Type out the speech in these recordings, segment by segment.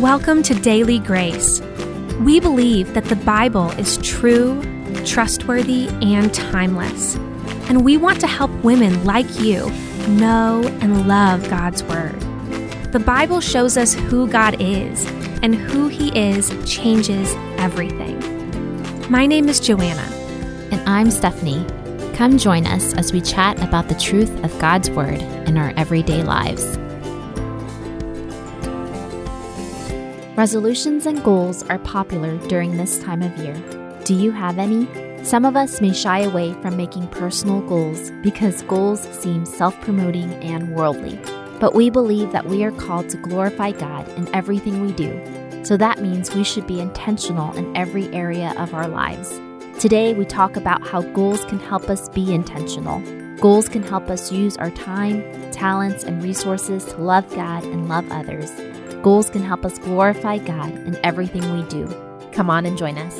Welcome to Daily Grace. We believe that the Bible is true, trustworthy, and timeless. And we want to help women like you know and love God's Word. The Bible shows us who God is, and who He is changes everything. My name is Joanna. And I'm Stephanie. Come join us as we chat about the truth of God's Word in our everyday lives. Resolutions and goals are popular during this time of year. Do you have any? Some of us may shy away from making personal goals because goals seem self promoting and worldly. But we believe that we are called to glorify God in everything we do. So that means we should be intentional in every area of our lives. Today, we talk about how goals can help us be intentional. Goals can help us use our time, talents, and resources to love God and love others. Goals can help us glorify God in everything we do. Come on and join us.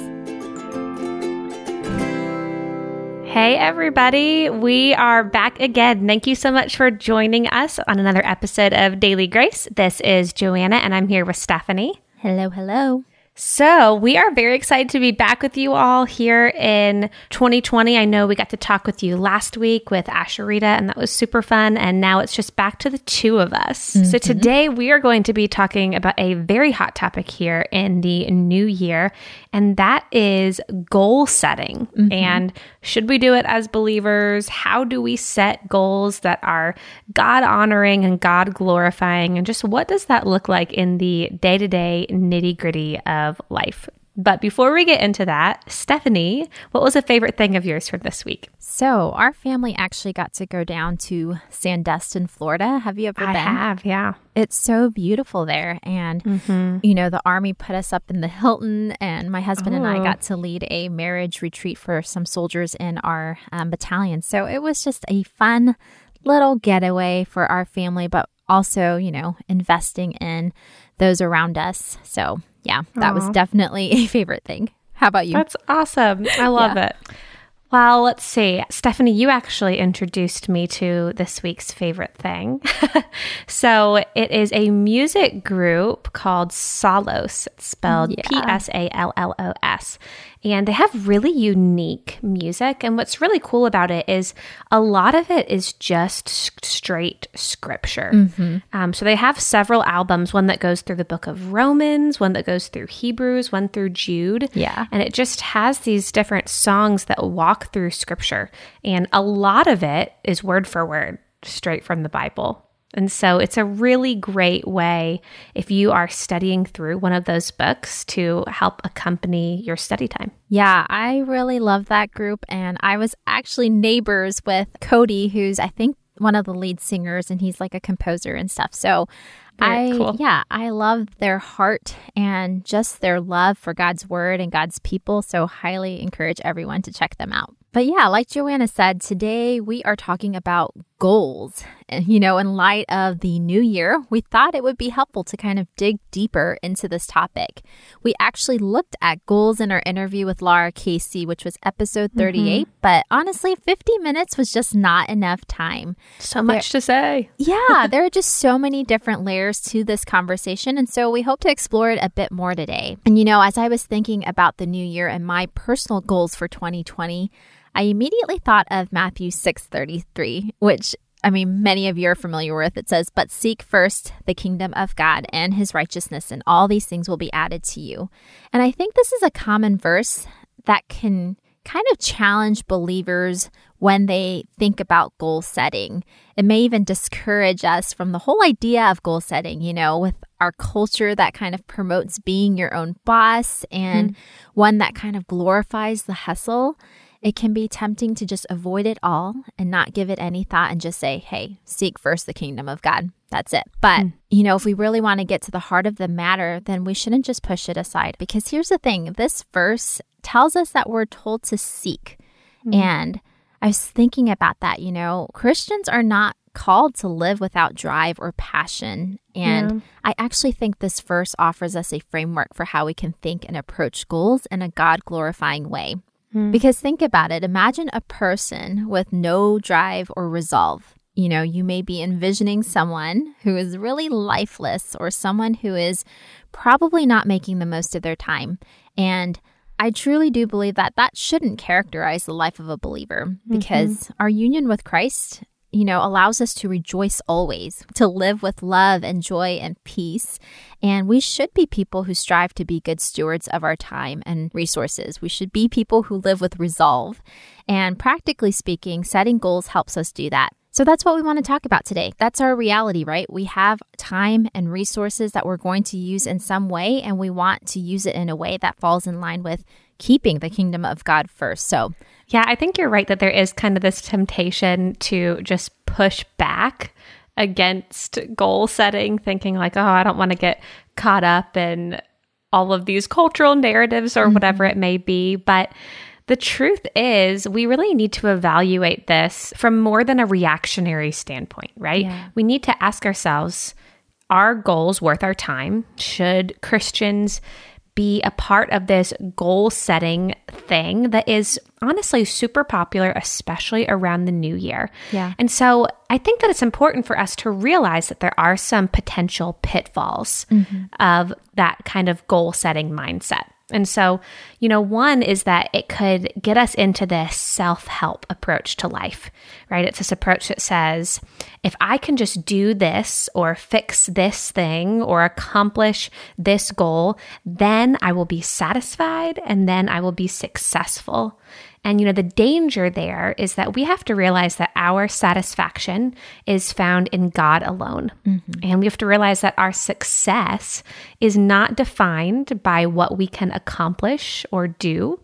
Hey, everybody. We are back again. Thank you so much for joining us on another episode of Daily Grace. This is Joanna, and I'm here with Stephanie. Hello, hello. So, we are very excited to be back with you all here in 2020. I know we got to talk with you last week with Asheritah, and that was super fun. And now it's just back to the two of us. Mm-hmm. So, today we are going to be talking about a very hot topic here in the new year, and that is goal setting. Mm-hmm. And should we do it as believers? How do we set goals that are God honoring and God glorifying? And just what does that look like in the day to day nitty gritty of life? But before we get into that, Stephanie, what was a favorite thing of yours from this week? So, our family actually got to go down to Sandestin, Florida. Have you ever I been? I have, yeah. It's so beautiful there. And, mm-hmm. you know, the Army put us up in the Hilton, and my husband oh. and I oh. got to lead a marriage retreat for some soldiers in our um, battalion. So, it was just a fun little getaway for our family, but also, you know, investing in those around us. So, yeah, that Aww. was definitely a favorite thing. How about you? That's awesome. I love yeah. it. Well, let's see. Stephanie, you actually introduced me to this week's favorite thing. so it is a music group called Psallos, spelled yeah. P S A L L O S and they have really unique music. And what's really cool about it is a lot of it is just straight scripture. Mm-hmm. Um, so they have several albums one that goes through the book of Romans, one that goes through Hebrews, one through Jude. Yeah. And it just has these different songs that walk through scripture. And a lot of it is word for word straight from the Bible. And so it's a really great way if you are studying through one of those books to help accompany your study time. Yeah, I really love that group. And I was actually neighbors with Cody, who's, I think, one of the lead singers, and he's like a composer and stuff. So Very I, cool. yeah, I love their heart and just their love for God's word and God's people. So highly encourage everyone to check them out. But yeah, like Joanna said, today we are talking about goals. You know, in light of the new year, we thought it would be helpful to kind of dig deeper into this topic. We actually looked at goals in our interview with Laura Casey, which was episode 38, mm-hmm. but honestly, 50 minutes was just not enough time. So much there, to say. yeah, there are just so many different layers to this conversation. And so we hope to explore it a bit more today. And you know, as I was thinking about the new year and my personal goals for 2020, I immediately thought of Matthew 6:33, which I mean many of you are familiar with. It says, "But seek first the kingdom of God and his righteousness, and all these things will be added to you." And I think this is a common verse that can kind of challenge believers when they think about goal setting. It may even discourage us from the whole idea of goal setting, you know, with our culture that kind of promotes being your own boss and mm-hmm. one that kind of glorifies the hustle it can be tempting to just avoid it all and not give it any thought and just say, hey, seek first the kingdom of God. That's it. But, mm. you know, if we really want to get to the heart of the matter, then we shouldn't just push it aside. Because here's the thing this verse tells us that we're told to seek. Mm. And I was thinking about that, you know, Christians are not called to live without drive or passion. And Yeah. I actually think this verse offers us a framework for how we can think and approach goals in a God glorifying way. Mm. Because think about it imagine a person with no drive or resolve. You know, you may be envisioning someone who is really lifeless or someone who is probably not making the most of their time. And I truly do believe that that shouldn't characterize the life of a believer mm-hmm. because our union with Christ, you know, allows us to rejoice always, to live with love and joy and peace. And we should be people who strive to be good stewards of our time and resources. We should be people who live with resolve. And practically speaking, setting goals helps us do that. So that's what we want to talk about today. That's our reality, right? We have time and resources that we're going to use in some way, and we want to use it in a way that falls in line with keeping the kingdom of God first. So, Yeah, I think you're right that there is kind of this temptation to just push back against goal setting, thinking like, oh, I don't want to get caught up in all of these cultural narratives or whatever mm-hmm. it may be. But the truth is, we really need to evaluate this from more than a reactionary standpoint, right? Yeah. We need to ask ourselves are goals worth our time? Should Christians be a part of this goal setting thing that is honestly super popular, especially around the new year? Yeah. And so I think that it's important for us to realize that there are some potential pitfalls mm-hmm. of that kind of goal setting mindset. And so, you know, one is that it could get us into this self help approach to life, right? It's this approach that says, if I can just do this or fix this thing or accomplish this goal, then I will be satisfied and then I will be successful. And, you know, the danger there is that we have to realize that our satisfaction is found in God alone. Mm-hmm. And we have to realize that our success is not defined by what we can accomplish or do.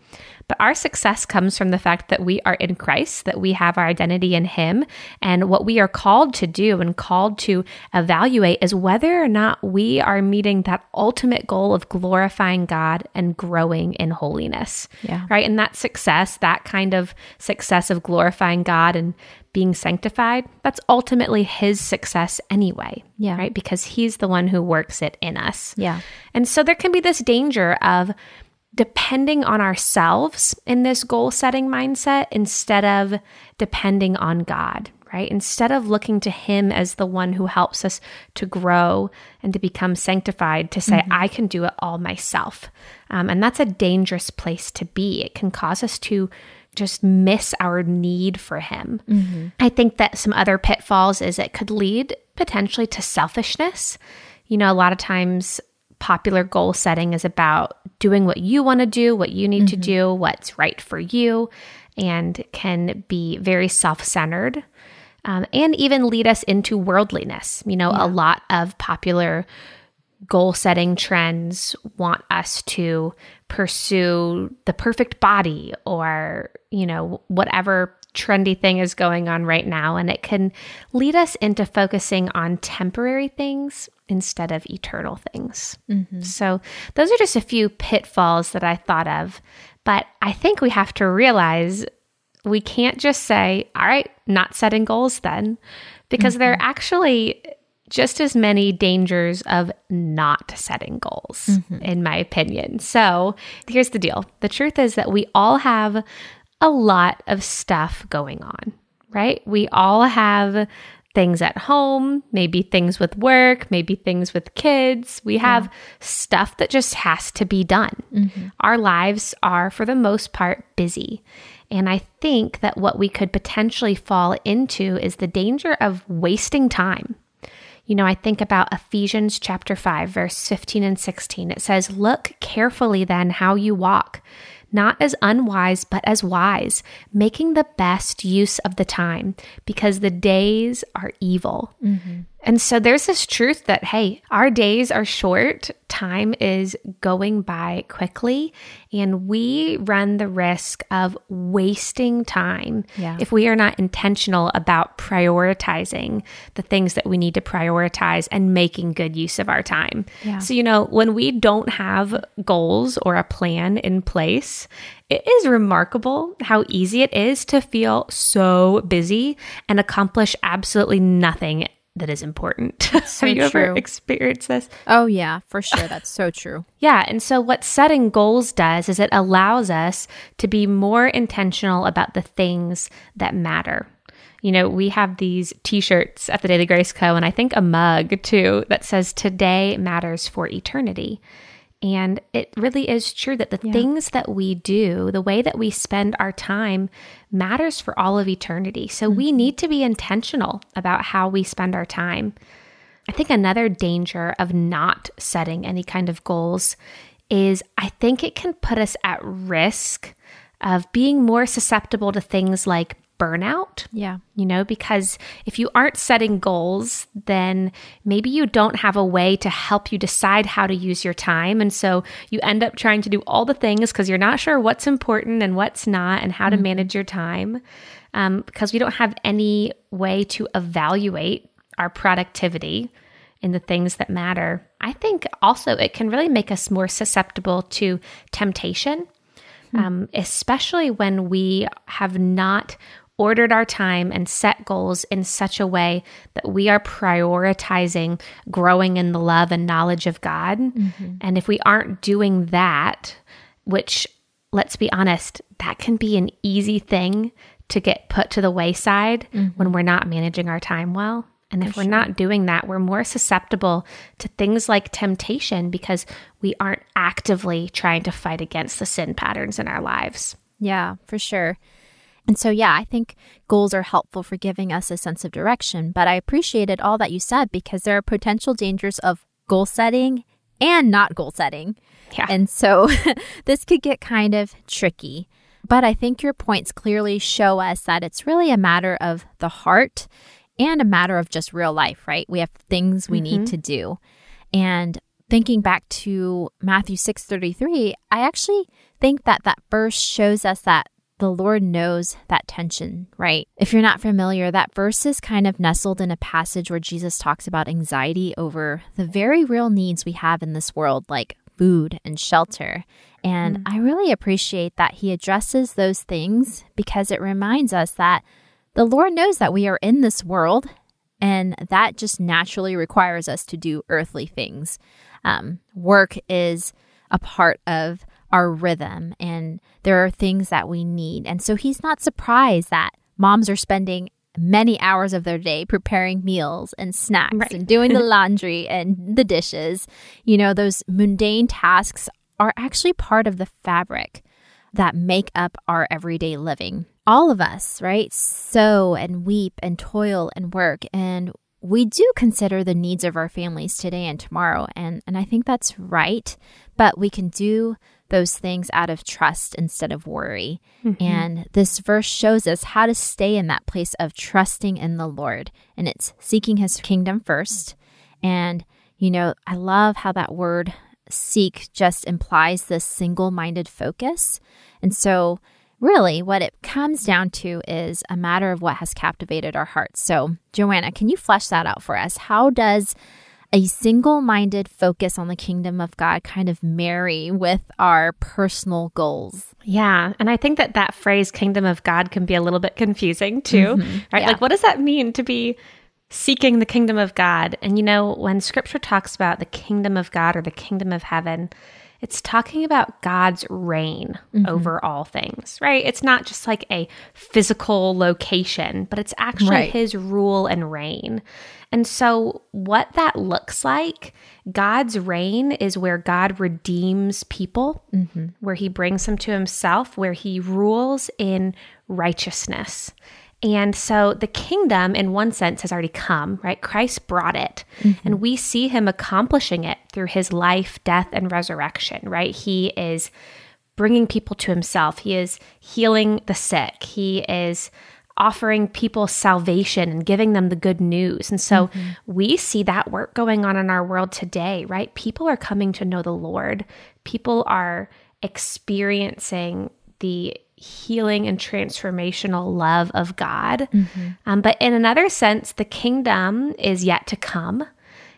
But our success comes from the fact that we are in Christ, that we have our identity in Him. And what we are called to do and called to evaluate is whether or not we are meeting that ultimate goal of glorifying God and growing in holiness. Yeah. Right. And that success, that kind of success of glorifying God and being sanctified, that's ultimately His success anyway. Yeah. Right. Because He's the one who works it in us. yeah. And so there can be this danger of depending on ourselves in this goal setting mindset instead of depending on God, right? Instead of looking to Him as the one who helps us to grow and to become sanctified, to say, I can do it all myself. Um, and that's a dangerous place to be. It can cause us to just miss our need for him. I think that some other pitfalls is it could lead potentially to selfishness. You know, a lot of times popular goal setting is about doing what you want to do, what you need to do, what's right for you, and can be very self centered. Um, and even lead us into worldliness. You know, a lot of popular goal setting trends want us to pursue the perfect body or, you know, whatever trendy thing is going on right now. And it can lead us into focusing on temporary things instead of eternal things. Mm-hmm. So, those are just a few pitfalls that I thought of. But I think we have to realize we can't just say, all right, not setting goals then, because there mm-hmm. are actually just as many dangers of not setting goals, mm-hmm. in my opinion. So here's the deal the truth is that we all have a lot of stuff going on, right? We all have things at home, maybe things with work, maybe things with kids. We have stuff that just has to be done. Mm-hmm. Our lives are, for the most part, busy. And I think that what we could potentially fall into is the danger of wasting time. You know, I think about Ephesians chapter 5, verse 15 and 16. It says, Look carefully then how you walk, not as unwise, but as wise, making the best use of the time, because the days are evil. Mm-hmm. And so there's this truth that, hey, our days are short, time is going by quickly, and we run the risk of wasting time Yeah. if we are not intentional about prioritizing the things that we need to prioritize and making good use of our time. Yeah. So, you know, when we don't have goals or a plan in place, it is remarkable how easy it is to feel so busy and accomplish absolutely nothing that is important. So Have you ever true. experienced this? Oh, yeah, for sure. That's so true. Yeah. And so, what setting goals does is it allows us to be more intentional about the things that matter. You know, we have these t shirts at the Daily Grace Co., and I think a mug too that says, Today matters for eternity. And it really is true that the things that we do, the way that we spend our time, matters for all of eternity. So we mm-hmm. need to be intentional about how we spend our time. I think another danger of not setting any kind of goals is I think it can put us at risk of being more susceptible to things like burnout. Yeah. You know, because if you aren't setting goals, then maybe you don't have a way to help you decide how to use your time. And so you end up trying to do all the things because you're not sure what's important and what's not and how to manage your time um, because we don't have any way to evaluate our productivity in the things that matter. I think also it can really make us more susceptible to temptation um, especially when we have not ordered our time and set goals in such a way that we are prioritizing growing in the love and knowledge of God. Mm-hmm. And if we aren't doing that, which let's be honest, that can be an easy thing to get put to the wayside mm-hmm. when we're not managing our time well. And if we're not doing that, we're more susceptible to things like temptation because we aren't actively trying to fight against the sin patterns in our lives. Yeah, for sure. And so, yeah, I think goals are helpful for giving us a sense of direction. But I appreciated all that you said because there are potential dangers of goal setting and not goal setting. Yeah. And so this could get kind of tricky. But I think your points clearly show us that it's really a matter of the heart and a matter of just real life, right? We have things we need mm-hmm. to do. And thinking back to Matthew 6:33, I actually think that that verse shows us that the Lord knows that tension, right? If you're not familiar, that verse is kind of nestled in a passage where Jesus talks about anxiety over the very real needs we have in this world, like food and shelter. And I really appreciate that he addresses those things because it reminds us that the Lord knows that we are in this world and that just naturally requires us to do earthly things. Um, work is a part of our rhythm, and there are things that we need. And so he's not surprised that moms are spending many hours of their day preparing meals and snacks Right. and doing the laundry and the dishes. You know, those mundane tasks are actually part of the fabric that make up our everyday living. All of us, right, sew and weep and toil and work. And we do consider the needs of our families today and tomorrow. And, and I think that's right. But we can do those things out of trust instead of worry. Mm-hmm. And this verse shows us how to stay in that place of trusting in the Lord. And it's seeking his kingdom first. And, you know, I love how that word seek just implies this single minded focus. And so, really, what it comes down to is a matter of what has captivated our hearts. So, Joanna, can you flesh that out for us? How does a single minded focus on the kingdom of God kind of marry with our personal goals? Yeah. And I think that that phrase, kingdom of God, can be a little bit confusing too, mm-hmm. right? Yeah. Like, what does that mean to be seeking the kingdom of God? And you know, when scripture talks about the kingdom of God or the kingdom of heaven, it's talking about God's reign mm-hmm. over all things, right? It's not just like a physical location, but it's actually Right. his rule and reign. And so, what that looks like, God's reign is where God redeems people, mm-hmm. where he brings them to himself, where he rules in righteousness. And so the kingdom, in one sense, has already come, right? Christ brought it. And we see him accomplishing it through his life, death, and resurrection, right? He is bringing people to himself. He is healing the sick. He is offering people salvation and giving them the good news. And so mm-hmm. we see that work going on in our world today, right? People are coming to know the Lord. People are experiencing the healing and transformational love of God. Mm-hmm. Um, but in another sense, the kingdom is yet to come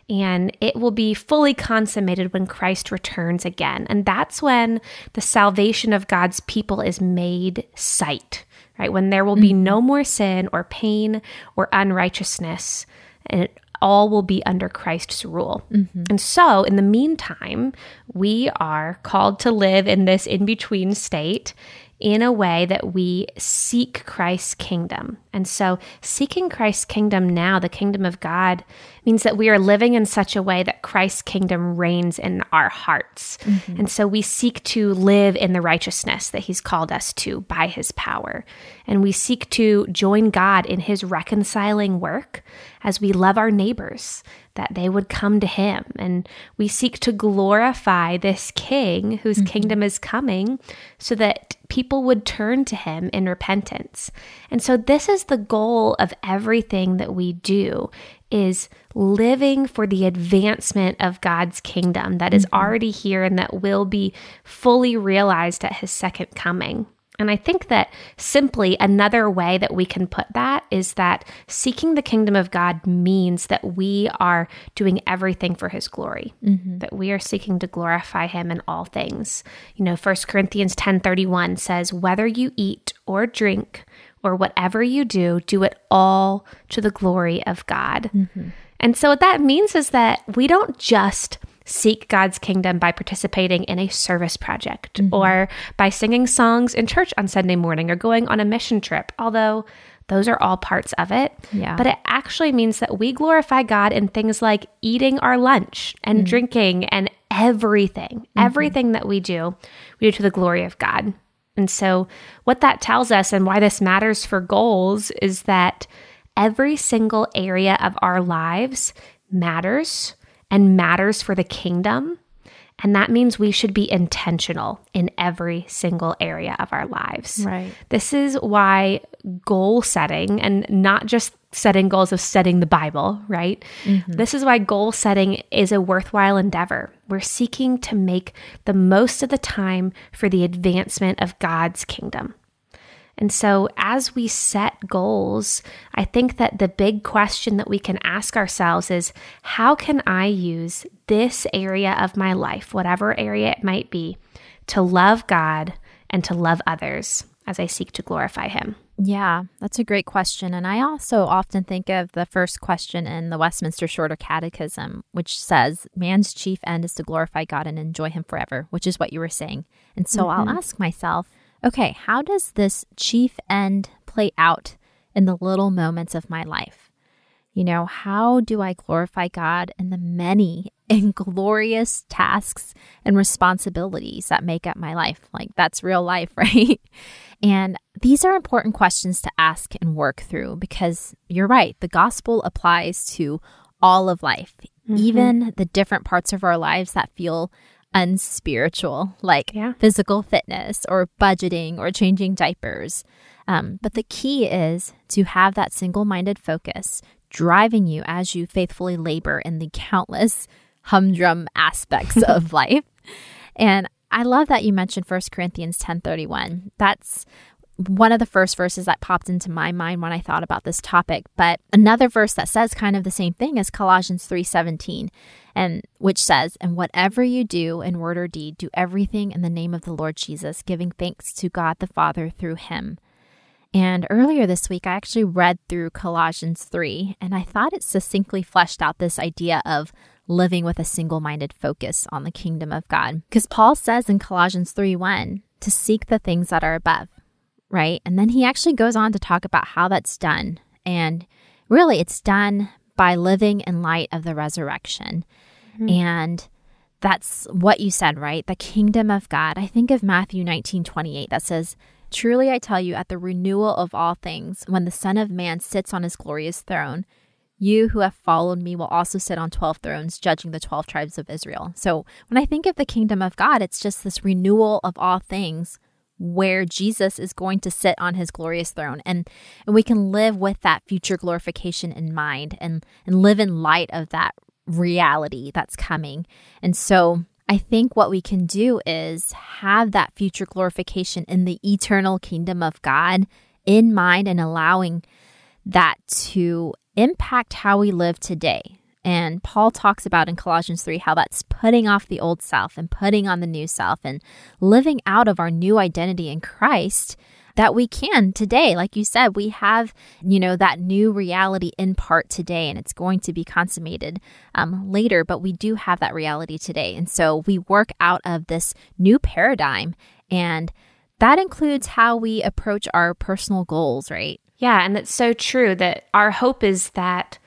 and it will be fully consummated when Christ returns again. And that's when the salvation of God's people is made sight, right? When there will be mm-hmm. no more sin or pain or unrighteousness, and it all will be under Christ's rule. Mm-hmm. And so, in the meantime, we are called to live in this in between state in a way that we seek Christ's kingdom. And so, seeking Christ's kingdom now, the kingdom of God, means that we are living in such a way that Christ's kingdom reigns in our hearts. Mm-hmm. And so, we seek to live in the righteousness that He's called us to by His power. And we seek to join God in His reconciling work as we love our neighbors, that they would come to him. And we seek to glorify this king whose mm-hmm. kingdom is coming so that people would turn to him in repentance. And so this is the goal of everything that we do is living for the advancement of God's kingdom that is mm-hmm. already here and that will be fully realized at his second coming. And I think that simply another way that we can put that is that seeking the kingdom of God means that we are doing everything for his glory, mm-hmm. that we are seeking to glorify him in all things. You know, 1 Corinthians 10:31 says, "Whether you eat or drink or whatever you do, do it all to the glory of God." Mm-hmm. And so what that means is that we don't just seek God's kingdom by participating in a service project mm-hmm. or by singing songs in church on Sunday morning or going on a mission trip, although those are all parts of it. Yeah. But it actually means that we glorify God in things like eating our lunch and mm-hmm. drinking and everything. Mm-hmm. Everything that we do, we do to the glory of God. And so, what that tells us and why this matters for goals is that every single area of our lives matters and matters for the kingdom. And that means we should be intentional in every single area of our lives. Right. This is why goal setting and not just setting goals of studying the Bible, right? Mm-hmm. This is why goal setting is a worthwhile endeavor. We're seeking to make the most of the time for the advancement of God's kingdom. And so, as we set goals, I think that the big question that we can ask ourselves is how can I use this area of my life, whatever area it might be, to love God and to love others as I seek to glorify Him? Yeah, that's a great question. And I also often think of the first question in the Westminster Shorter Catechism, which says, Man's chief end is to glorify God and enjoy Him forever, which is what you were saying. And so mm-hmm. I'll ask myself, okay, how does this chief end play out in the little moments of my life? You know, how do I glorify God in the many and glorious tasks and responsibilities that make up my life? Like, that's real life, right? And these are important questions to ask and work through because you're right, the gospel applies to all of life, mm-hmm. even the different parts of our lives that feel unspiritual, like yeah. physical fitness or budgeting or changing diapers. Um, but the key is to have that single minded focus driving you as you faithfully labor in the countless humdrum aspects of life. And I love that you mentioned 1 Corinthians 10:31. That's one of the first verses that popped into my mind when I thought about this topic. But another verse that says kind of the same thing is Colossians 3:17, and which says, "And whatever you do in word or deed, do everything in the name of the Lord Jesus, giving thanks to God the Father through him." And earlier this week, I actually read through Colossians 3, and I thought it succinctly fleshed out this idea of living with a single minded focus on the kingdom of God. Because Paul says in Colossians 3 1 to seek the things that are above right? And then he actually goes on to talk about how that's done. And really, it's done by living in light of the resurrection. Mm-hmm. And that's what you said, right? The kingdom of God. I think of Matthew 19 28 that says, Truly I tell you, at the renewal of all things, when the Son of Man sits on his glorious throne, you who have followed me will also sit on 12 thrones, judging the 12 tribes of Israel. So when I think of the kingdom of God, it's just this renewal of all things where Jesus is going to sit on his glorious throne and and we can live with that future glorification in mind and and live in light of that reality that's coming. And so I think what we can do is have that future glorification in the eternal kingdom of God in mind and allowing that to impact how we live today. And Paul talks about in Colossians 3 how that's putting off the old self and putting on the new self and living out of our new identity in Christ that we can today. Like you said, we have, you know, that new reality in part today, and it's going to be consummated um, later, but we do have that reality today. And so we work out of this new paradigm, and that includes how we approach our personal goals, right? Yeah, and it's so true that our hope is that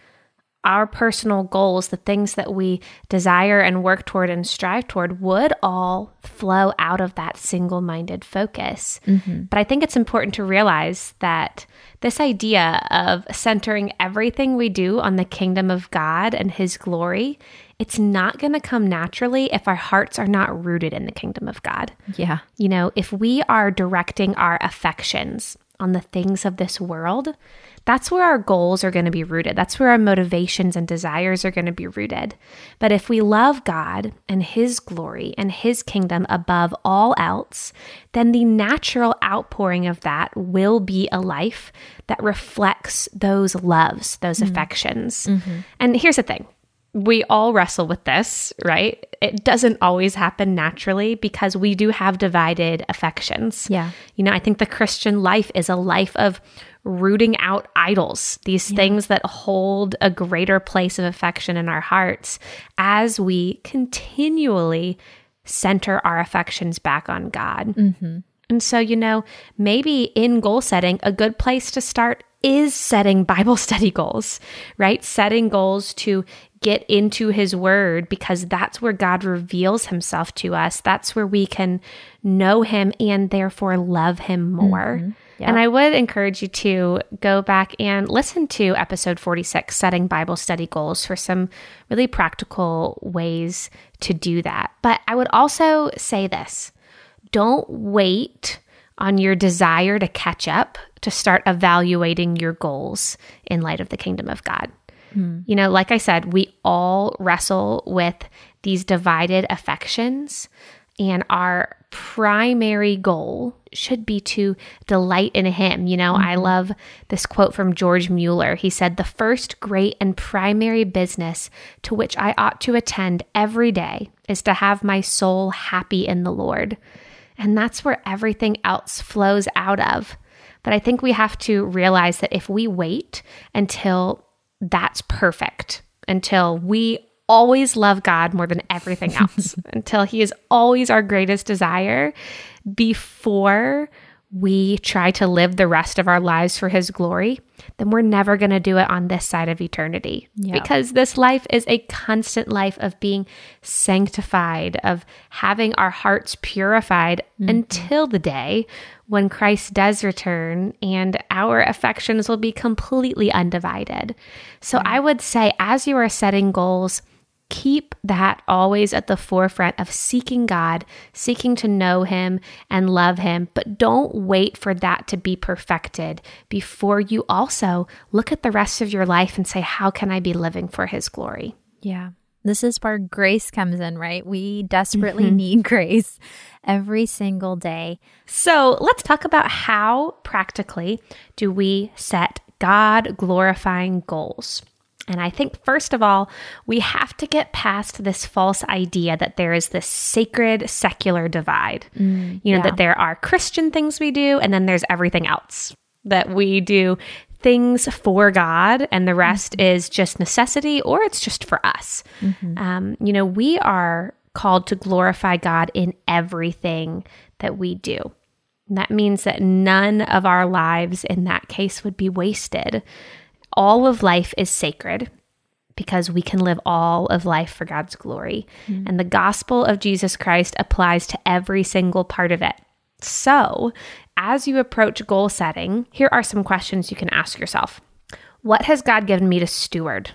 our personal goals, the things that we desire and work toward and strive toward, would all flow out of that single minded focus. Mm-hmm. But I think it's important to realize that this idea of centering everything we do on the kingdom of God and His glory, it's not going to come naturally if our hearts are not rooted in the kingdom of God. Yeah. You know, if we are directing our affections on the things of this world, that's where our goals are going to be rooted. That's where our motivations and desires are going to be rooted. But if we love God and His glory and His kingdom above all else, then the natural outpouring of that will be a life that reflects those loves, those mm-hmm. affections. Mm-hmm. And here's the thing we all wrestle with this, right? It doesn't always happen naturally because we do have divided affections. Yeah. You know, I think the Christian life is a life of rooting out idols, these yeah. things that hold a greater place of affection in our hearts as we continually center our affections back on God. Mm-hmm. And so, you know, maybe in goal setting, a good place to start is setting Bible study goals, right? Setting goals to get into his word because that's where God reveals himself to us. That's where we can know him and therefore love him more. Mm-hmm. Yep. And I would encourage you to go back and listen to episode 46, Setting Bible Study Goals, for some really practical ways to do that. But I would also say this don't wait on your desire to catch up to start evaluating your goals in light of the kingdom of God. Hmm. You know, like I said, we all wrestle with these divided affections, and our primary goal should be to delight in Him. You know, mm-hmm. I love this quote from George Mueller. He said, The first great and primary business to which I ought to attend every day is to have my soul happy in the Lord. And that's where everything else flows out of. But I think we have to realize that if we wait until that's perfect, until we always love God more than everything else, until He is always our greatest desire before we try to live the rest of our lives for His glory, then we're never going to do it on this side of eternity. Because this life is a constant life of being sanctified, of having our hearts purified mm-hmm. until the day when Christ does return and our affections will be completely undivided. So mm-hmm. I would say, as you are setting goals, keep that always at the forefront of seeking God, seeking to know Him and love Him, but don't wait for that to be perfected before you also look at the rest of your life and say, How can I be living for His glory? Yeah. This is where grace comes in, right? We desperately mm-hmm. need grace every single day. So let's talk about how practically do we set God glorifying goals. And I think, first of all, we have to get past this false idea that there is this sacred secular divide. Mm, you know, yeah. that there are Christian things we do, and then there's everything else that we do things for God, and the rest mm-hmm. is just necessity or it's just for us. Mm-hmm. Um, you know, we are called to glorify God in everything that we do. And that means that none of our lives in that case would be wasted all of life is sacred because we can live all of life for God's glory. Mm. And the gospel of Jesus Christ applies to every single part of it. So, as you approach goal setting, here are some questions you can ask yourself. What has God given me to steward?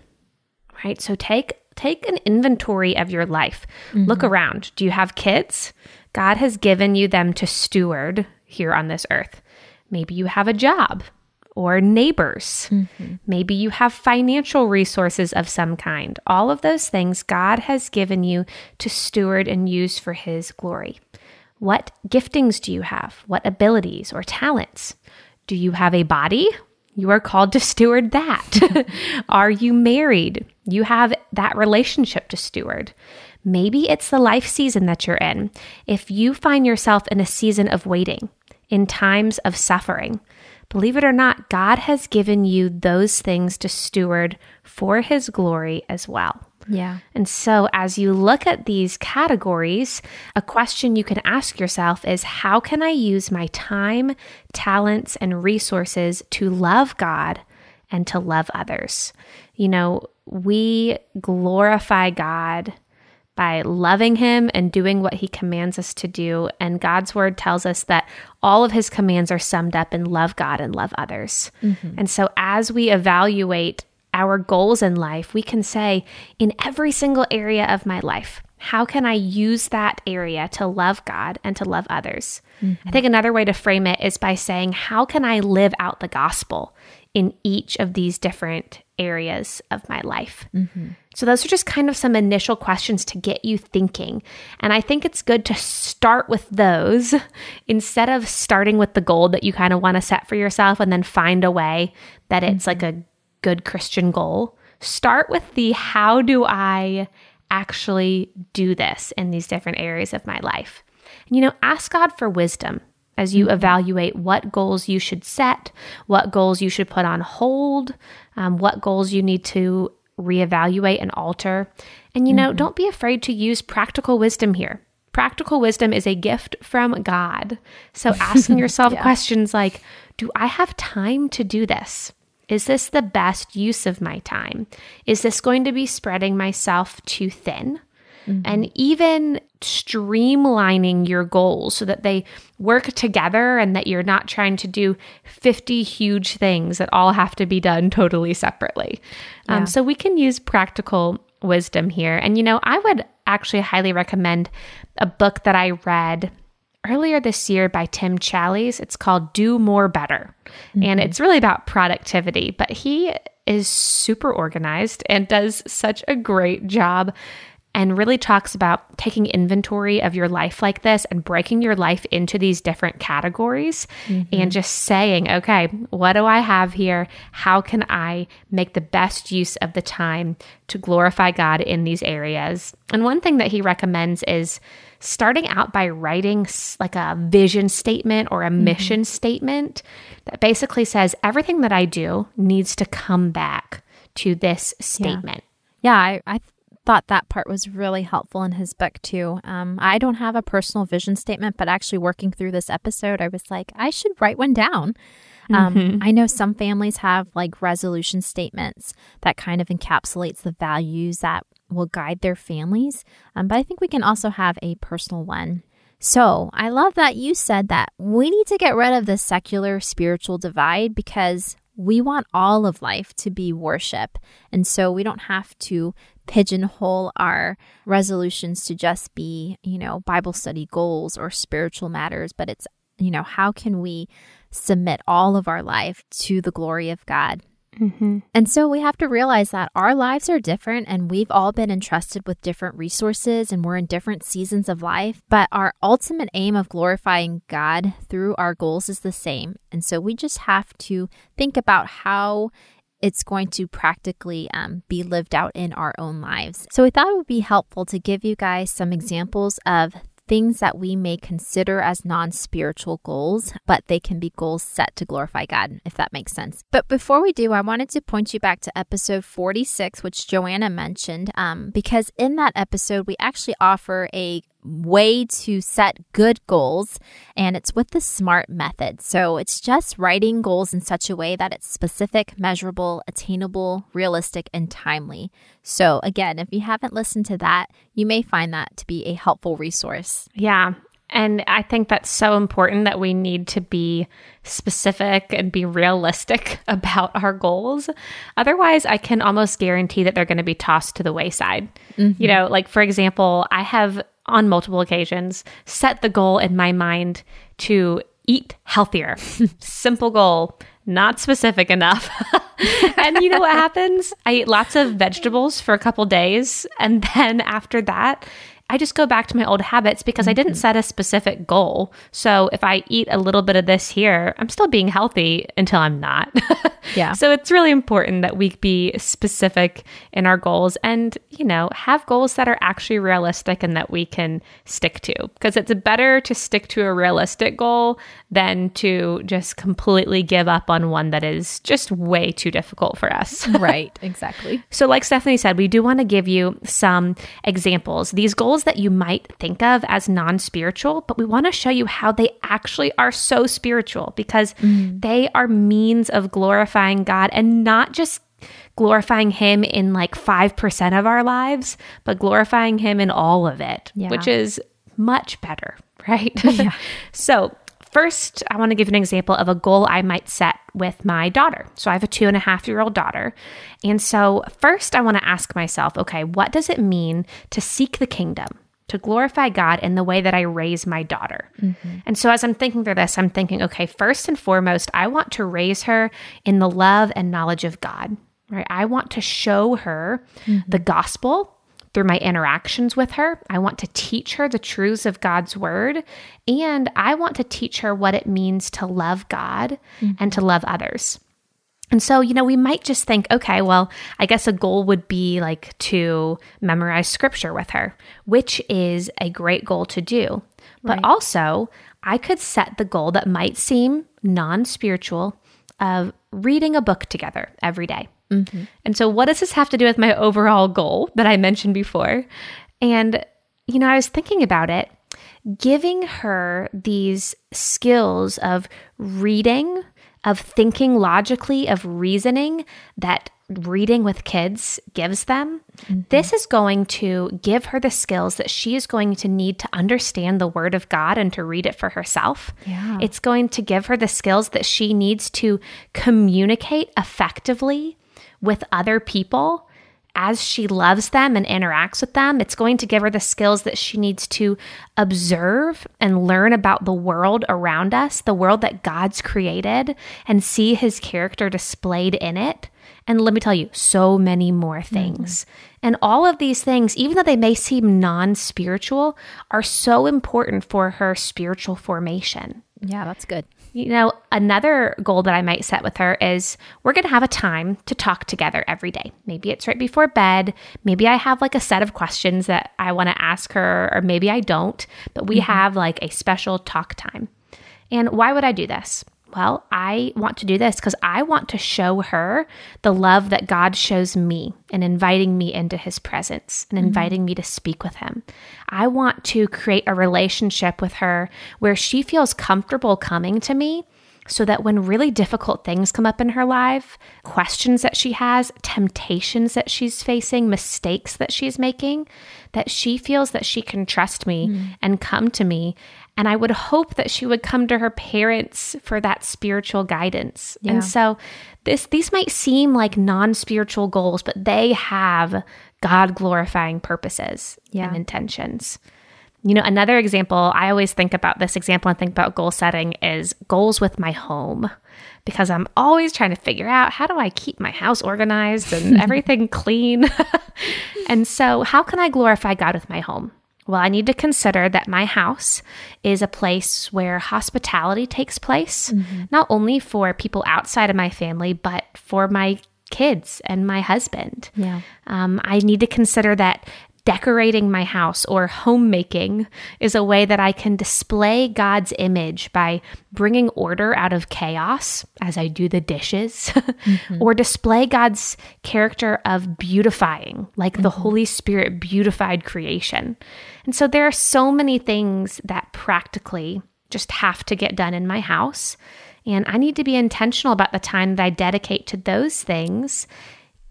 Right? So take take an inventory of your life. Mm-hmm. Look around. Do you have kids? God has given you them to steward here on this earth. Maybe you have a job or neighbors. Mm-hmm. Maybe you have financial resources of some kind. All of those things God has given you to steward and use for His glory. What giftings do you have? What abilities or talents? Do you have a body? You are called to steward that. are you married? You have that relationship to steward. Maybe it's the life season that you're in. If you find yourself in a season of waiting, in times of suffering, believe it or not, God has given you those things to steward for His glory as well. Yeah. And so, as you look at these categories, a question you can ask yourself is how can I use my time, talents, and resources to love God and to love others? You know, we glorify God by loving him and doing what he commands us to do. And God's word tells us that all of his commands are summed up in love God and love others. Mm-hmm. And so as we evaluate our goals in life, we can say, in every single area of my life, how can I use that area to love God and to love others? Mm-hmm. I think another way to frame it is by saying, how can I live out the gospel in each of these different areas of my life? Mm-hmm. So, those are just kind of some initial questions to get you thinking. And I think it's good to start with those instead of starting with the goal that you kind of want to set for yourself and then find a way that it's mm-hmm. like a good Christian goal. Start with the how do I actually do this in these different areas of my life? And, you know, ask God for wisdom as you evaluate what goals you should set, what goals you should put on hold, um, what goals you need to reevaluate and alter. And you know, mm-hmm. don't be afraid to use practical wisdom here. Practical wisdom is a gift from God. So asking yourself yeah. questions like, do I have time to do this? Is this the best use of my time? Is this going to be spreading myself too thin? Mm-hmm. And even streamlining your goals so that they work together and that you're not trying to do 50 huge things that all have to be done totally separately. Um, yeah. Um, so we can use practical wisdom here. And, you know, I would actually highly recommend a book that I read earlier this year by Tim Challies. It's called Do More Better. Mm-hmm. And it's really about productivity, but he is super organized and does such a great job and really talks about taking inventory of your life like this and breaking your life into these different categories mm-hmm. and just saying, okay, what do I have here? How can I make the best use of the time to glorify God in these areas? And one thing that he recommends is starting out by writing like a vision statement or a mm-hmm. mission statement that basically says everything that I do needs to come back to this statement. Yeah, yeah I, I thought that part was really helpful in his book too. Um, I don't have a personal vision statement, but actually working through this episode, I was like, I should write one down. Um, mm-hmm. I know some families have like resolution statements that kind of encapsulates the values that will guide their families, um, but I think we can also have a personal one. So I love that you said that we need to get rid of the secular spiritual divide because we want all of life to be worship. And so we don't have to pigeonhole our resolutions to just be, you know, Bible study goals or spiritual matters, but it's, you know, how can we submit all of our life to the glory of God? Mm-hmm. And so we have to realize that our lives are different and we've all been entrusted with different resources and we're in different seasons of life. But our ultimate aim of glorifying God through our goals is the same. And so we just have to think about how it's going to practically um, be lived out in our own lives. So, we thought it would be helpful to give you guys some examples of things that we may consider as non spiritual goals, but they can be goals set to glorify God, if that makes sense. But before we do, I wanted to point you back to episode 46, which Joanna mentioned, um, because in that episode, we actually offer a way to set good goals, and it's with the SMART method. So it's just writing goals in such a way that it's specific, measurable, attainable, realistic, and timely. So, again, if you haven't listened to that, you may find that to be a helpful resource. Yeah. And I think that's so important that we need to be specific and be realistic about our goals. Otherwise, I can almost guarantee that they're going to be tossed to the wayside. Mm-hmm. You know, like for example, I have on multiple occasions set the goal in my mind to eat healthier. Simple goal, not specific enough. and you know what happens? I eat lots of vegetables for a couple days. And then after that, I just go back to my old habits because mm-hmm. I didn't mm-hmm. set a specific goal. So if I eat a little bit of this here, I'm still being healthy until I'm not. yeah. So it's really important that we be specific in our goals and, you know, have goals that are actually realistic and that we can stick to because it's better to stick to a realistic goal than to just completely give up on one that is just way too difficult for us. right, exactly. So like Stephanie said, we do want to give you some examples. These goals that you might think of as non spiritual, but we want to show you how they actually are so spiritual because mm. they are means of glorifying God and not just glorifying Him in like 5% of our lives, but glorifying Him in all of it, yeah. which is much better, right? Yeah. so, First, I want to give an example of a goal I might set with my daughter. So I have a two and a half year old daughter. And so, first, I want to ask myself okay, what does it mean to seek the kingdom? To glorify God in the way that I raise my daughter. Mm-hmm. And so, as I'm thinking through this, I'm thinking, okay, first and foremost, I want to raise her in the love and knowledge of God, right? I want to show her mm-hmm. the gospel through my interactions with her. I want to teach her the truths of God's word. And I want to teach her what it means to love God mm-hmm. and to love others. And so, you know, we might just think, okay, well, I guess a goal would be like to memorize scripture with her, which is a great goal to do. But right. also, I could set the goal that might seem non spiritual of reading a book together every day. Mm-hmm. And so, what does this have to do with my overall goal that I mentioned before? And, you know, I was thinking about it, giving her these skills of reading, of thinking logically, of reasoning that reading with kids gives them. Mm-hmm. This is going to give her the skills that she is going to need to understand the Word of God and to read it for herself. Yeah. It's going to give her the skills that she needs to communicate effectively with other people as she loves them and interacts with them, it's going to give her the skills that she needs to observe and learn about the world around us, the world that God's created, and see his character displayed in it. And let me tell you, so many more things. Mm-hmm. And all of these things, even though they may seem non spiritual, are so important for her spiritual formation. Yeah, that's good. You know, another goal that I might set with her is we're going to have a time to talk together every day. Maybe it's right before bed. Maybe I have like a set of questions that I want to ask her, or maybe I don't, but we mm-hmm. have like a special talk time. And why would I do this? Well, I want to do this because I want to show her the love that God shows me in inviting me into his presence and mm-hmm. inviting mm-hmm. me to speak with him. I want to create a relationship with her where she feels comfortable coming to me so that when really difficult things come up in her life, questions that she has, temptations that she's facing, mistakes that she's making, that she feels that she can trust me mm. and come to me and I would hope that she would come to her parents for that spiritual guidance. Yeah. And so this these might seem like non-spiritual goals, but they have God glorifying purposes yeah. and intentions. You know, another example, I always think about this example and think about goal setting is goals with my home because I'm always trying to figure out how do I keep my house organized and everything clean. and so, how can I glorify God with my home? Well, I need to consider that my house is a place where hospitality takes place, mm-hmm. not only for people outside of my family, but for my kids and my husband. Yeah. Um, I need to consider that decorating my house or homemaking is a way that I can display God's image by bringing order out of chaos as I do the dishes, mm-hmm. or display God's character of beautifying, like mm-hmm. the Holy Spirit beautified creation. And so there are so many things that practically just have to get done in my house. And I need to be intentional about the time that I dedicate to those things,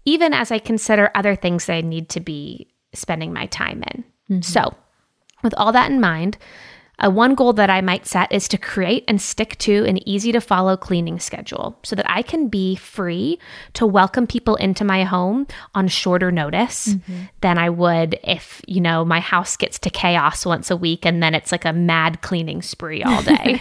even as I consider other things that I need to be spending my time in. Mm-hmm. So, with all that in mind, A one goal that I might set is to create and stick to an easy to follow cleaning schedule so that I can be free to welcome people into my home on shorter notice mm-hmm. than I would if, you know, my house gets to chaos once a week and then it's like a mad cleaning spree all day.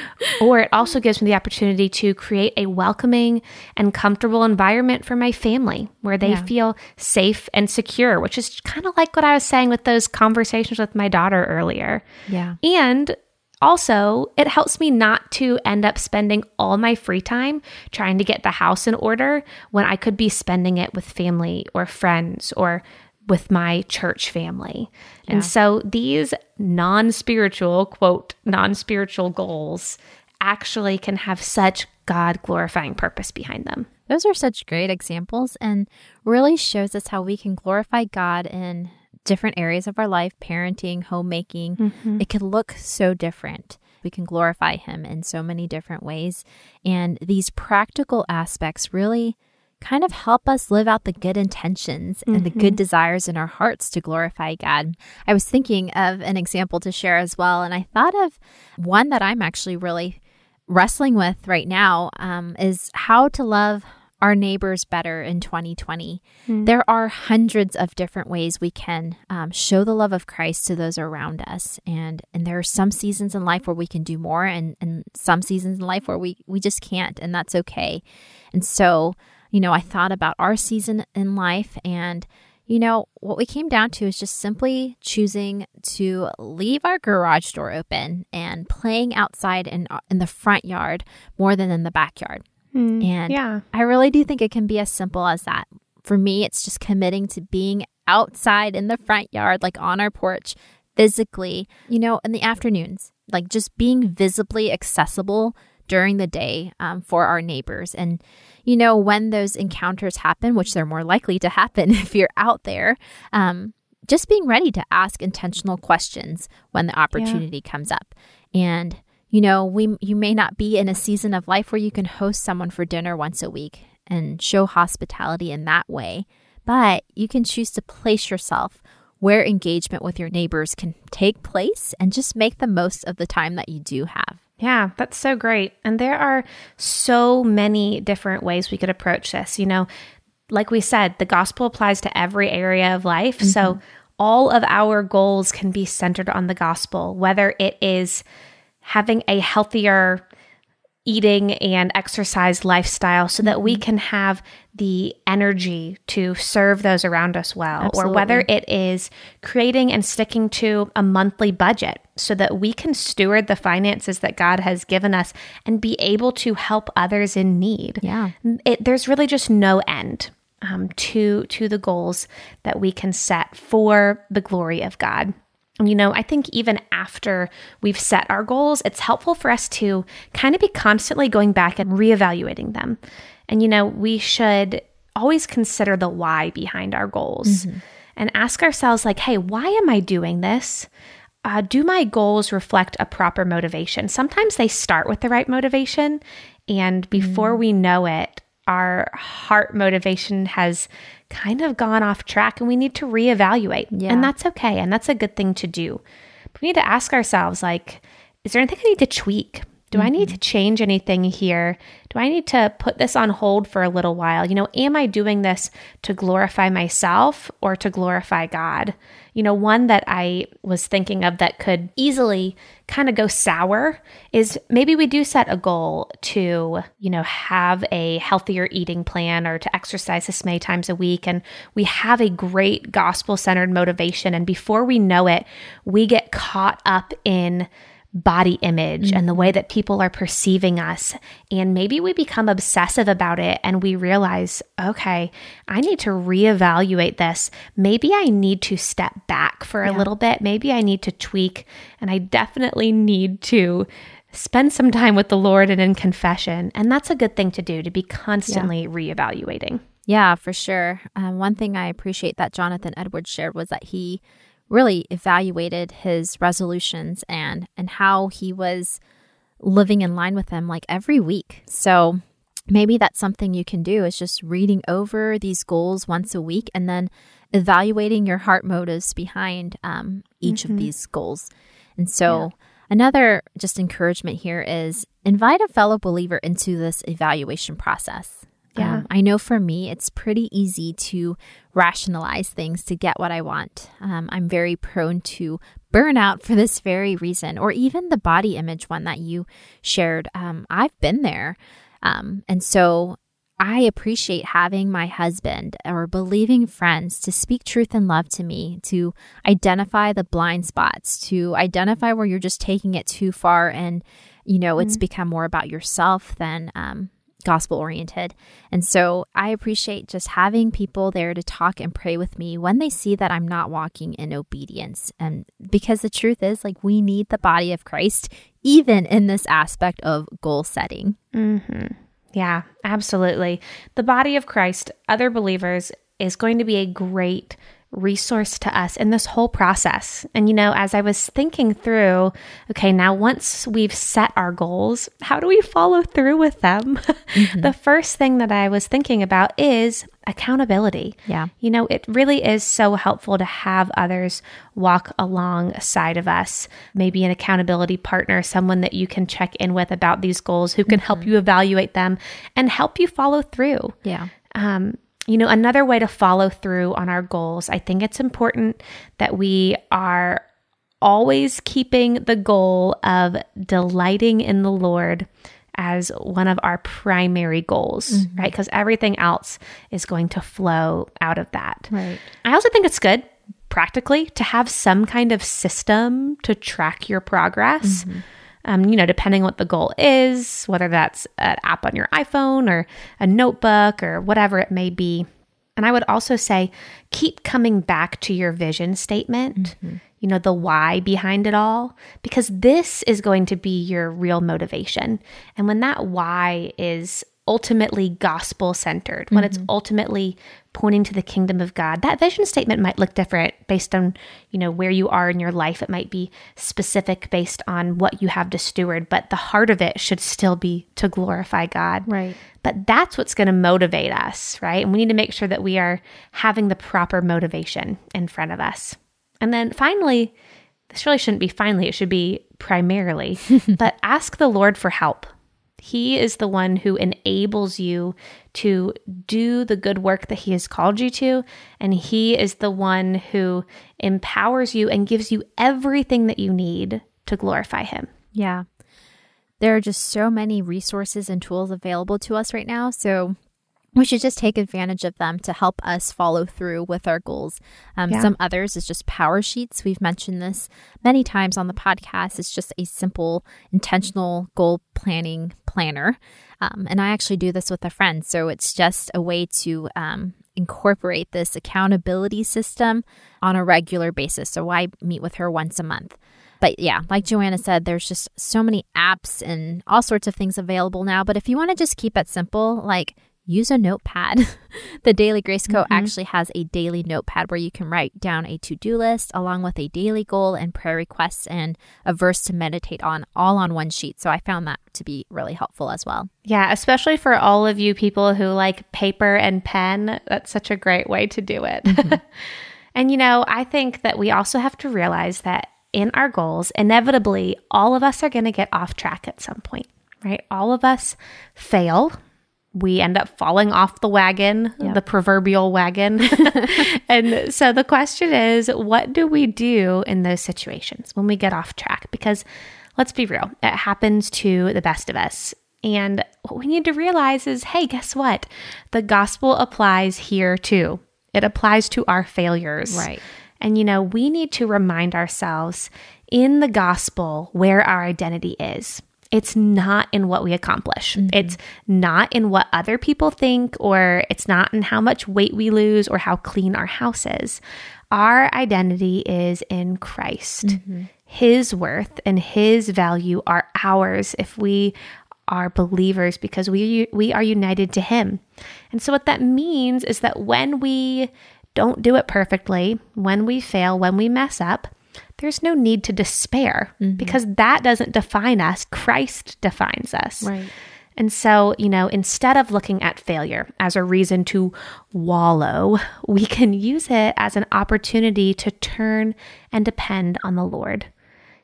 or it also gives me the opportunity to create a welcoming and comfortable environment for my family where they yeah. feel safe and secure, which is kind of like what I was saying with those conversations with my daughter earlier. Yeah. And also, it helps me not to end up spending all my free time trying to get the house in order when I could be spending it with family or friends or with my church family. Yeah. And so these non spiritual, quote, non spiritual goals actually can have such God glorifying purpose behind them. Those are such great examples and really shows us how we can glorify God in different areas of our life, parenting, homemaking, mm-hmm. it can look so different. We can glorify Him in so many different ways. And these practical aspects really kind of help us live out the good intentions mm-hmm. and the good mm-hmm. desires in our hearts to glorify God. I was thinking of an example to share as well, and I thought of one that I'm actually really wrestling with right now um, is how to love our neighbors better in 2020. Mm. There are hundreds of different ways we can um, show the love of Christ to those around us. And, and there are some seasons in life where we can do more and, and some seasons in life where we, we just can't, and that's okay. And so, you know, I thought about our season in life and you know, what we came down to is just simply choosing to leave our garage door open and playing outside in, in the front yard more than in the backyard. Mm, and yeah. I really do think it can be as simple as that. For me, it's just committing to being outside in the front yard, like on our porch, physically, you know, in the afternoons, like just being visibly accessible during the day um, for our neighbors. And, you know, when those encounters happen, which they're more likely to happen if you're out there, um, just being ready to ask intentional questions when the opportunity yeah. comes up. And you know, we you may not be in a season of life where you can host someone for dinner once a week and show hospitality in that way, but you can choose to place yourself where engagement with your neighbors can take place and just make the most of the time that you do have. Yeah, that's so great. And there are so many different ways we could approach this. You know, like we said, the gospel applies to every area of life. Mm-hmm. So all of our goals can be centered on the gospel, whether it is having a healthier eating and exercise lifestyle so that we mm-hmm. can have the energy to serve those around us well, Absolutely. or whether it is creating and sticking to a monthly budget so that we can steward the finances that God has given us and be able to help others in need. Yeah. It, there's really just no end. Um, to to the goals that we can set for the glory of God you know, I think even after we've set our goals, it's helpful for us to kind of be constantly going back and reevaluating them. And, you know, we should always consider the why behind our goals mm-hmm. and ask ourselves, like, hey, why am I doing this? Uh, do my goals reflect a proper motivation? Sometimes they start with the right motivation, and before mm-hmm. we know it, our heart motivation has kind of gone off track and we need to reevaluate. Yeah. And that's okay. And that's a good thing to do. But we need to ask ourselves like, is there anything I need to tweak? Do mm-hmm. I need to mm-hmm. change anything here? Do I need to put this on hold for a little while? You know, am I doing this to glorify myself or to glorify God? You know, one that I was thinking of that could easily kind of go sour is maybe we do set a goal to, you know, have a healthier eating plan or to exercise this many times a week. And we have a great gospel centered motivation. And before we know it, we get caught up in body image mm-hmm. and the way that people are perceiving us. And maybe we become obsessive about it and we realize, okay, I need to reevaluate this. Maybe I need to step back for yeah. a little bit. Maybe I need to tweak. And I definitely need to spend some time with the Lord and in confession. And that's a good thing to do to be constantly yeah. reevaluating. Yeah, for sure. Um, one thing I appreciate that Jonathan Edwards shared was that he really evaluated his resolutions and and how he was living in line with them like every week. So maybe that's something you can do is just reading over these goals once a week and then evaluating your heart motives behind um, each mm-hmm. of these goals. And so Another just encouragement here is invite a fellow believer into this evaluation process. Yeah. Um, I know for me, it's pretty easy to rationalize things to get what I want. Um, I'm very prone to burnout for this very reason, or even the body image one that you shared. Um, I've been there. Um, and so I appreciate having my husband or believing friends to speak truth and love to me, to identify the blind spots, to identify where you're just taking it too far and, you know, mm-hmm. it's become more about yourself than um, gospel oriented. And so I appreciate just having people there to talk and pray with me when they see that I'm not walking in obedience. And because the truth is, like, we need the body of Christ, even in this aspect of goal setting. Mm-hmm. Yeah, absolutely. The body of Christ, other believers, is going to be a great resource to us in this whole process. And, you know, as I was thinking through, okay, now once we've set our goals, how do we follow through with them? Mm-hmm. the first thing that I was thinking about is accountability. Yeah. You know, it really is so helpful to have others walk alongside of us, maybe an accountability partner, someone that you can check in with about these goals who can mm-hmm. help you evaluate them and help you follow through. Yeah. Um, you know, another way to follow through on our goals, I think it's important that we are always keeping the goal of delighting in the Lord as one of our primary goals, mm-hmm. right? Because everything else is going to flow out of that. Right. I also think it's good practically to have some kind of system to track your progress. Mm-hmm. Um, you know, depending what the goal is, whether that's an app on your iPhone or a notebook or whatever it may be. And I would also say keep coming back to your vision statement, mm-hmm. you know, the why behind it all, because this is going to be your real motivation. And when that why is ultimately gospel centered, when mm-hmm. it's ultimately pointing to the kingdom of God. That vision statement might look different based on, you know, where you are in your life. It might be specific based on what you have to steward, but the heart of it should still be to glorify God. Right. But that's what's going to motivate us, right? And we need to make sure that we are having the proper motivation in front of us. And then finally, this really shouldn't be finally, it should be primarily, but ask the Lord for help. He is the one who enables you to do the good work that He has called you to. And He is the one who empowers you and gives you everything that you need to glorify Him. Yeah. There are just so many resources and tools available to us right now. So we should just take advantage of them to help us follow through with our goals. Um, yeah. Some others is just power sheets. We've mentioned this many times on the podcast. It's just a simple, intentional goal planning planner. Um, and I actually do this with a friend. So it's just a way to um, incorporate this accountability system on a regular basis. So I meet with her once a month. But yeah, like Joanna said, there's just so many apps and all sorts of things available now. But if you want to just keep it simple, like use a notepad. the Daily Grace Co. Mm-hmm. actually has a daily notepad where you can write down a to do list along with a daily goal and prayer requests and a verse to meditate on all on one sheet. So I found that to be really helpful as well. Yeah, especially for all of you people who like paper and pen. That's such a great way to do it. Mm-hmm. and you know, I think that we also have to realize that in our goals, inevitably, all of us are going to get off track at some point, right? All of us fail we end up falling off the wagon, yep. the proverbial wagon. and so the question is, what do we do in those situations when we get off track? Because let's be real, it happens to the best of us. And what we need to realize is hey, guess what? The gospel applies here too. It applies to our failures. Right. And, you know, we need to remind ourselves in the gospel where our identity is. It's not in what we accomplish. Mm-hmm. It's not in what other people think, or it's not in how much weight we lose or how clean our house is. Our identity is in Christ. Mm-hmm. His worth and his value are ours if we are believers because we we are united to him. And so what that means is that when we don't do it perfectly, when we fail, when we mess up, there's no need to despair mm-hmm. because that doesn't define us. Christ defines us. Right. And so, you know, instead of looking at failure as a reason to wallow, we can use it as an opportunity to turn and depend on the Lord.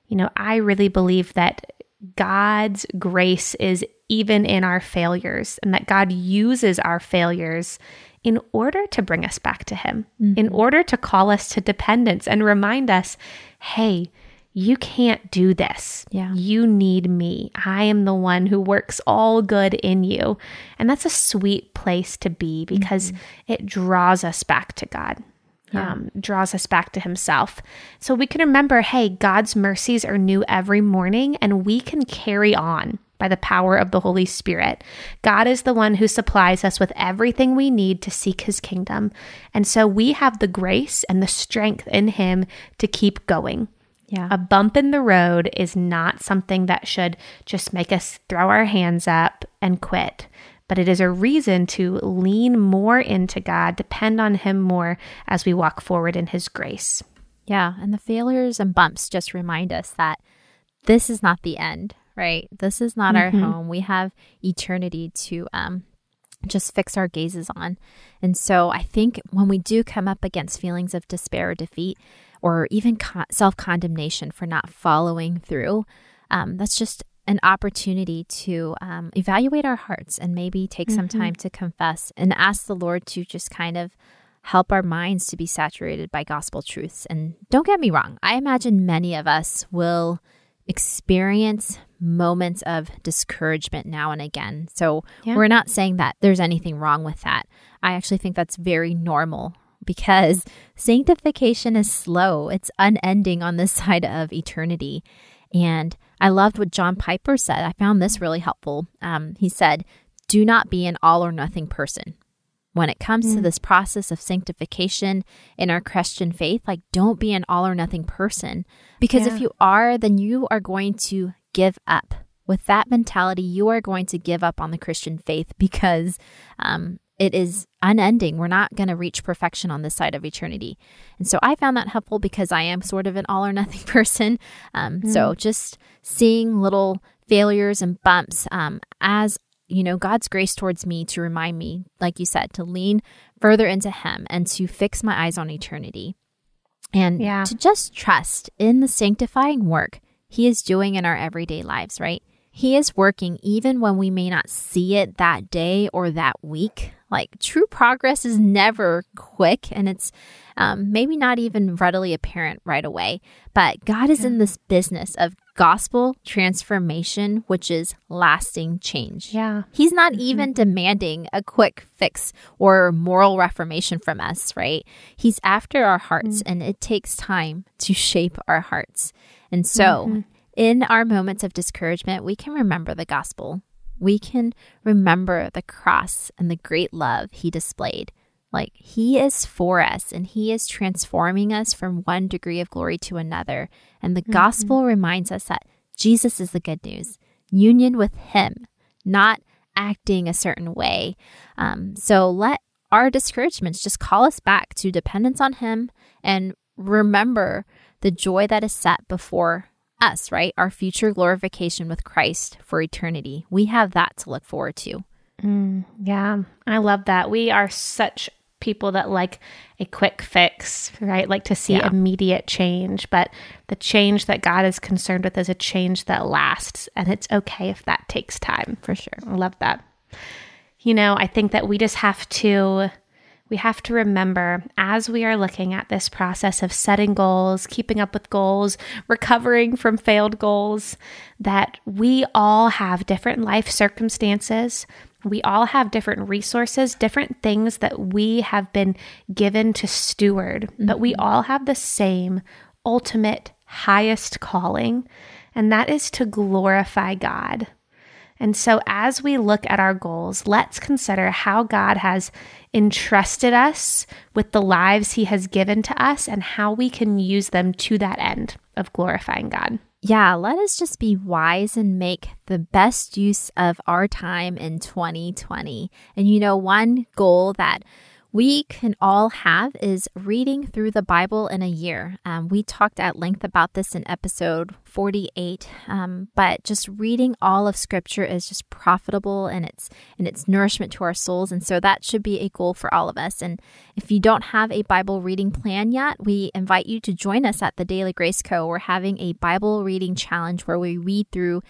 You know, I really believe that God's grace is even in our failures and that God uses our failures in order to bring us back to Him, mm-hmm. in order to call us to dependence and remind us, hey, you can't do this. Yeah. You need me. I am the one who works all good in you. And that's a sweet place to be because mm-hmm. it draws us back to God yeah. um, draws us back to Himself. So we can remember hey, God's mercies are new every morning, and we can carry on by the power of the Holy Spirit. God is the one who supplies us with everything we need to seek His kingdom. And so we have the grace and the strength in Him to keep going. Yeah. A bump in the road is not something that should just make us throw our hands up and quit but it is a reason to lean more into God, depend on Him more as we walk forward in His grace. Yeah. And the failures and bumps just remind us that this is not the end, right? This is not mm-hmm. our home. We have eternity to um, just fix our gazes on. And so I think when we do come up against feelings of despair or defeat, or even co- self condemnation for not following through, um, that's just an opportunity to um, evaluate our hearts and maybe take mm-hmm. some time to confess and ask the Lord to just kind of help our minds to be saturated by gospel truths. And don't get me wrong, I imagine many of us will experience moments of discouragement now and again. So yeah. we're not saying that there's anything wrong with that. I actually think that's very normal because sanctification is slow, it's unending on this side of eternity. And I loved what John Piper said. I found this really helpful. Um, he said, Do not be an all or nothing person. When it comes mm. to this process of sanctification in our Christian faith, like don't be an all or nothing person. Because yeah. if you are, then you are going to give up. With that mentality, you are going to give up on the Christian faith because um, it is unending. We're not going to reach perfection on this side of eternity. And so I found that helpful because I am sort of an all or nothing person. Um, mm. So just seeing little failures and bumps um, as you know God's grace towards me to remind me, like you said, to lean further into Him and to fix my eyes on eternity, and yeah. to just trust in the sanctifying work He is doing in our everyday lives. Right. He is working even when we may not see it that day or that week. Like true progress is never quick and it's um, maybe not even readily apparent right away. But God is yeah. in this business of gospel transformation, which is lasting change. Yeah. He's not mm-hmm. even demanding a quick fix or moral reformation from us, right? He's after our hearts mm-hmm. and it takes time to shape our hearts. And so, mm-hmm. in our moments of discouragement, we can remember the gospel we can remember the cross and the great love he displayed. Like he is for us and he is transforming us from one degree of glory to another. And the mm-hmm. gospel reminds us that Jesus is the good news, union with him, not acting a certain way. Um, so let our discouragements just call us back to dependence on him and remember the joy that is set before us, right? Our future glorification with Christ for eternity. We have that to look forward to. Mm, yeah, I love that. We are such people that like a quick fix, right? Like to see yeah. immediate change, but the change that God is concerned with is a change that lasts, and it's okay if that takes time. For sure. I love that. You know, I think that we just have to we have to remember as we are looking at this process of setting goals, keeping up with goals, recovering from failed goals, that we all have different life circumstances. We all have different resources, different things that we have been given to steward, mm-hmm. but we mm-hmm. all have the same ultimate, highest calling, and that is to glorify God. And so, as we look at our goals, let's consider how God has entrusted us with the lives He has given to us and how we can use them to that end of glorifying God. Yeah, let us just be wise and make the best use of our time in 2020. And you know, one goal that we can all have is reading through the Bible in a year. Um, we talked at length about this in episode 48, um, but just reading all of Scripture is just profitable and it's and it's nourishment to our souls, and so that should be a goal for all of us. And if you don't have a Bible reading plan yet, we invite you to join us at the Daily Grace Co. We're having a Bible reading challenge where we read through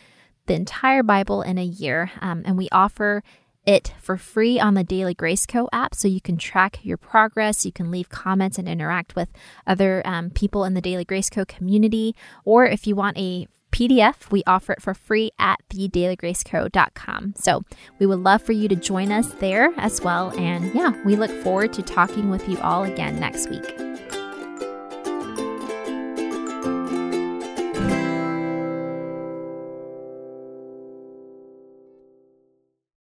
the entire Bible in a year, um, and we offer it for free on the Daily Grace Co app so you can track your progress. You can leave comments and interact with other um, people in the Daily Grace Co community. Or if you want a PDF, we offer it for free at thedailygraceco.com. So we would love for you to join us there as well. And yeah, we look forward to talking with you all again next week.